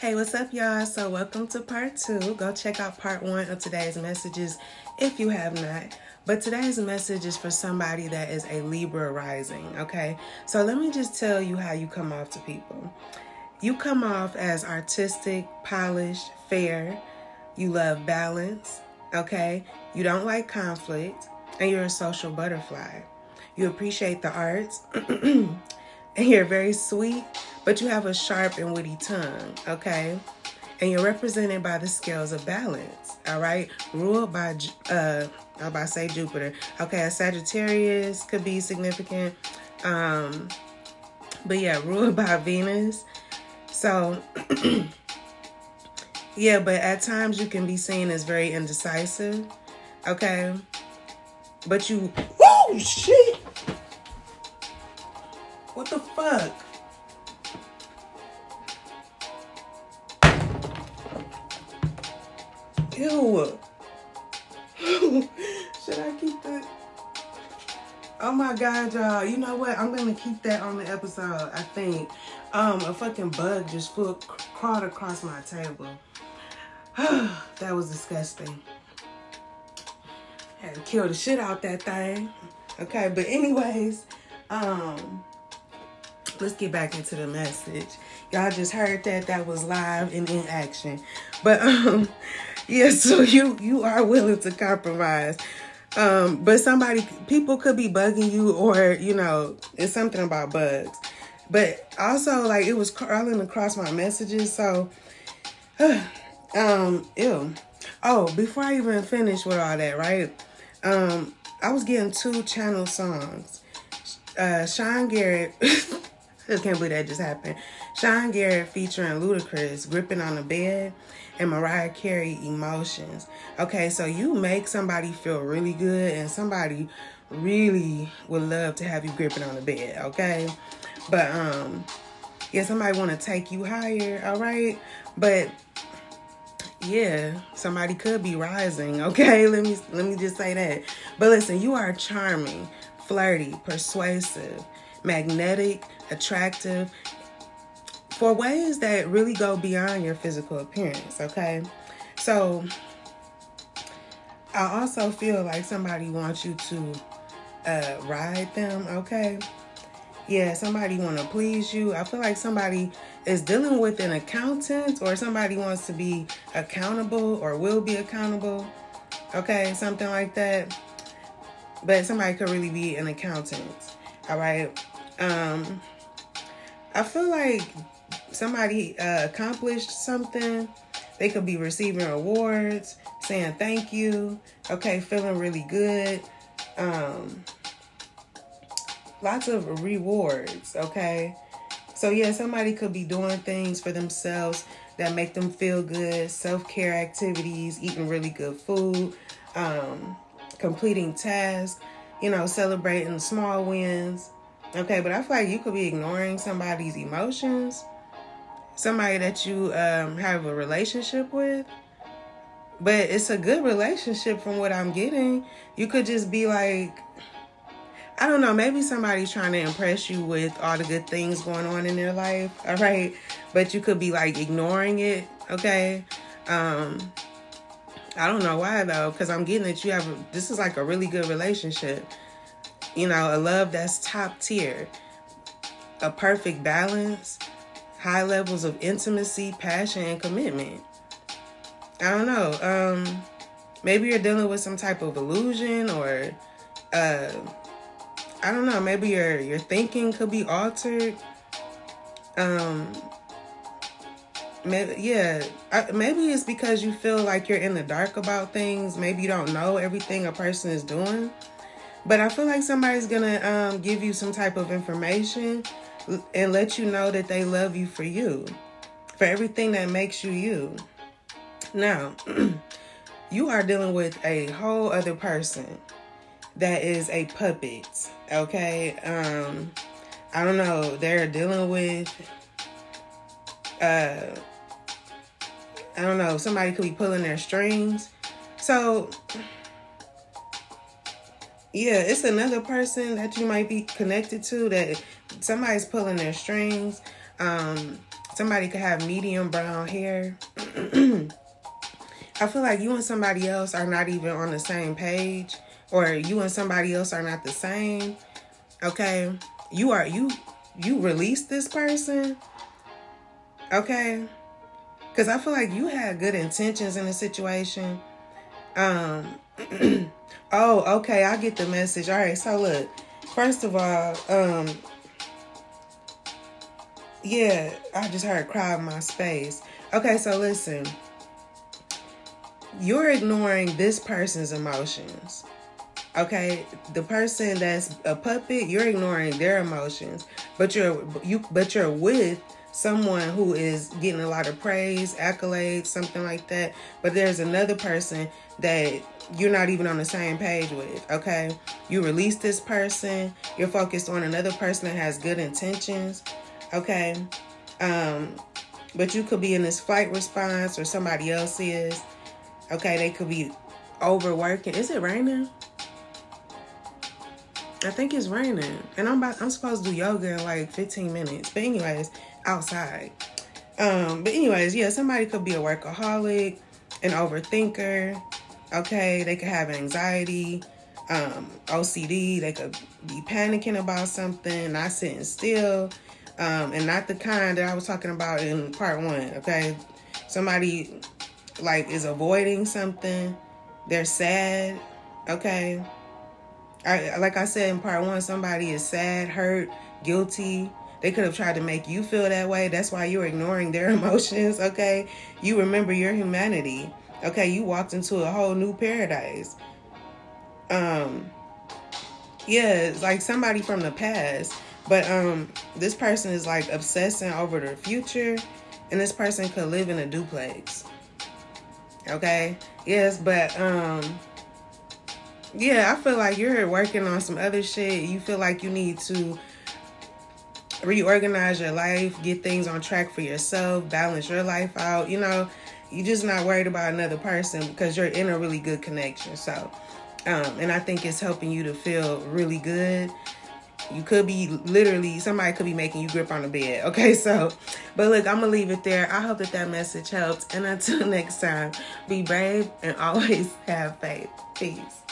Hey, what's up, y'all? So, welcome to part two. Go check out part one of today's messages if you have not. But today's message is for somebody that is a Libra rising, okay? So, let me just tell you how you come off to people. You come off as artistic, polished, fair. You love balance, okay? You don't like conflict, and you're a social butterfly. You appreciate the arts, you're very sweet but you have a sharp and witty tongue, okay? And you're represented by the scales of balance, all right? Ruled by, uh, I'm about to say Jupiter. Okay, a Sagittarius could be significant. Um, but yeah, ruled by Venus. So, yeah, but at times you can be seen as very indecisive, okay? But you, oh shit! What the fuck? Ew. Should I keep that? Oh my god, y'all. You know what? I'm gonna keep that on the episode, I think. Um, a fucking bug just crawled across my table. that was disgusting. Had to kill the shit out that thing. Okay, but anyways, um, let's get back into the message. Y'all just heard that that was live and in action. But um yeah, so you you are willing to compromise. Um, but somebody people could be bugging you or, you know, it's something about bugs. But also like it was crawling across my messages, so um ew. Oh, before I even finish with all that, right? Um, I was getting two channel songs. Uh Sean Garrett Just can't believe that just happened. Sean Garrett featuring Ludacris, Gripping on the Bed and Mariah Carey emotions. Okay, so you make somebody feel really good and somebody really would love to have you gripping on the bed, okay? But um yeah, somebody want to take you higher, all right? But yeah, somebody could be rising, okay? Let me let me just say that. But listen, you are charming, flirty, persuasive, magnetic, attractive, for ways that really go beyond your physical appearance, okay? So I also feel like somebody wants you to uh, ride them, okay? Yeah, somebody want to please you. I feel like somebody is dealing with an accountant or somebody wants to be accountable or will be accountable. Okay, something like that. But somebody could really be an accountant. All right. Um I feel like somebody uh, accomplished something. They could be receiving awards, saying thank you. Okay, feeling really good. Um, lots of rewards. Okay, so yeah, somebody could be doing things for themselves that make them feel good. Self care activities, eating really good food, um, completing tasks. You know, celebrating small wins. Okay, but I feel like you could be ignoring somebody's emotions somebody that you um, have a relationship with, but it's a good relationship from what I'm getting. You could just be like, I don't know, maybe somebody's trying to impress you with all the good things going on in their life, all right? But you could be like ignoring it, okay? Um, I don't know why though, because I'm getting that you have a, this is like a really good relationship. You know, a love that's top tier, a perfect balance high levels of intimacy, passion, and commitment. I don't know. Um, maybe you're dealing with some type of illusion, or uh, I don't know. Maybe your your thinking could be altered. Um, maybe yeah. I, maybe it's because you feel like you're in the dark about things. Maybe you don't know everything a person is doing. But I feel like somebody's gonna um, give you some type of information and let you know that they love you for you, for everything that makes you you. Now, you are dealing with a whole other person that is a puppet, okay? Um, I don't know, they're dealing with uh I don't know, somebody could be pulling their strings. So yeah, it's another person that you might be connected to that somebody's pulling their strings. Um, somebody could have medium brown hair. I feel like you and somebody else are not even on the same page, or you and somebody else are not the same. Okay, you are you you release this person. Okay, because I feel like you had good intentions in the situation. Um. oh, okay, I get the message. All right, so look. First of all, um, yeah, I just heard cry in my space. Okay, so listen. You're ignoring this person's emotions. Okay, the person that's a puppet, you're ignoring their emotions, but you're you but you're with someone who is getting a lot of praise, accolades, something like that. But there's another person that you're not even on the same page with, okay? You release this person, you're focused on another person that has good intentions, okay? Um, but you could be in this fight response or somebody else is, okay? They could be overworking. Is it raining? I think it's raining, and I'm about, I'm supposed to do yoga in like 15 minutes. But anyways, outside. Um, but anyways, yeah, somebody could be a workaholic, an overthinker. Okay, they could have anxiety, um, OCD. They could be panicking about something, not sitting still, um, and not the kind that I was talking about in part one. Okay, somebody like is avoiding something. They're sad. Okay. I, like I said in part one, somebody is sad, hurt, guilty, they could have tried to make you feel that way. That's why you're ignoring their emotions, okay? You remember your humanity. Okay, you walked into a whole new paradise. Um yeah, it's like somebody from the past. But um this person is like obsessing over the future and this person could live in a duplex. Okay? Yes, but um yeah, I feel like you're working on some other shit. You feel like you need to reorganize your life, get things on track for yourself, balance your life out. You know, you're just not worried about another person because you're in a really good connection. So, um, and I think it's helping you to feel really good. You could be literally somebody could be making you grip on the bed. Okay, so, but look, I'm gonna leave it there. I hope that that message helps. And until next time, be brave and always have faith. Peace.